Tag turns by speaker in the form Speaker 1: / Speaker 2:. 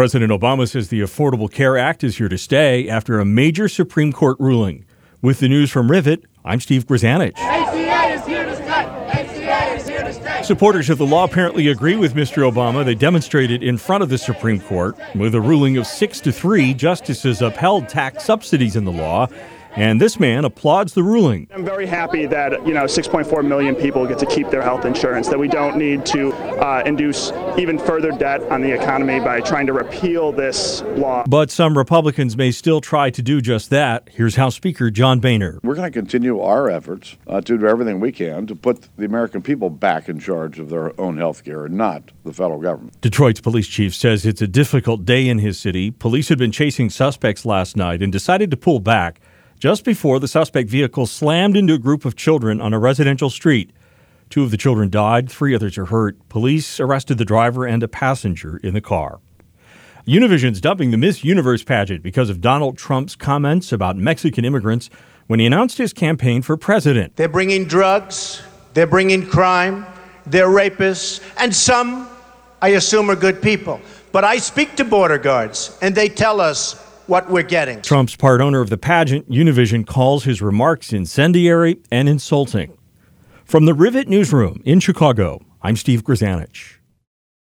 Speaker 1: President Obama says the Affordable Care Act is here to stay after a major Supreme Court ruling. With the news from Rivet, I'm Steve Grzanich. Supporters of the law apparently agree with Mr. Obama. They demonstrated in front of the Supreme Court. With a ruling of six to three, justices upheld tax subsidies in the law and this man applauds the ruling.
Speaker 2: I'm very happy that, you know, 6.4 million people get to keep their health insurance, that we don't need to uh, induce even further debt on the economy by trying to repeal this law.
Speaker 1: But some Republicans may still try to do just that. Here's House Speaker John Boehner.
Speaker 3: We're going to continue our efforts uh, to do everything we can to put the American people back in charge of their own health care and not the federal government.
Speaker 1: Detroit's police chief says it's a difficult day in his city. Police had been chasing suspects last night and decided to pull back just before the suspect vehicle slammed into a group of children on a residential street. Two of the children died, three others are hurt. Police arrested the driver and a passenger in the car. Univision's dumping the Miss Universe pageant because of Donald Trump's comments about Mexican immigrants when he announced his campaign for president.
Speaker 4: They're bringing drugs, they're bringing crime, they're rapists, and some, I assume, are good people. But I speak to border guards, and they tell us what we're getting.
Speaker 1: Trump's part owner of the pageant, Univision, calls his remarks incendiary and insulting. From the Rivet Newsroom in Chicago, I'm Steve Grzanich.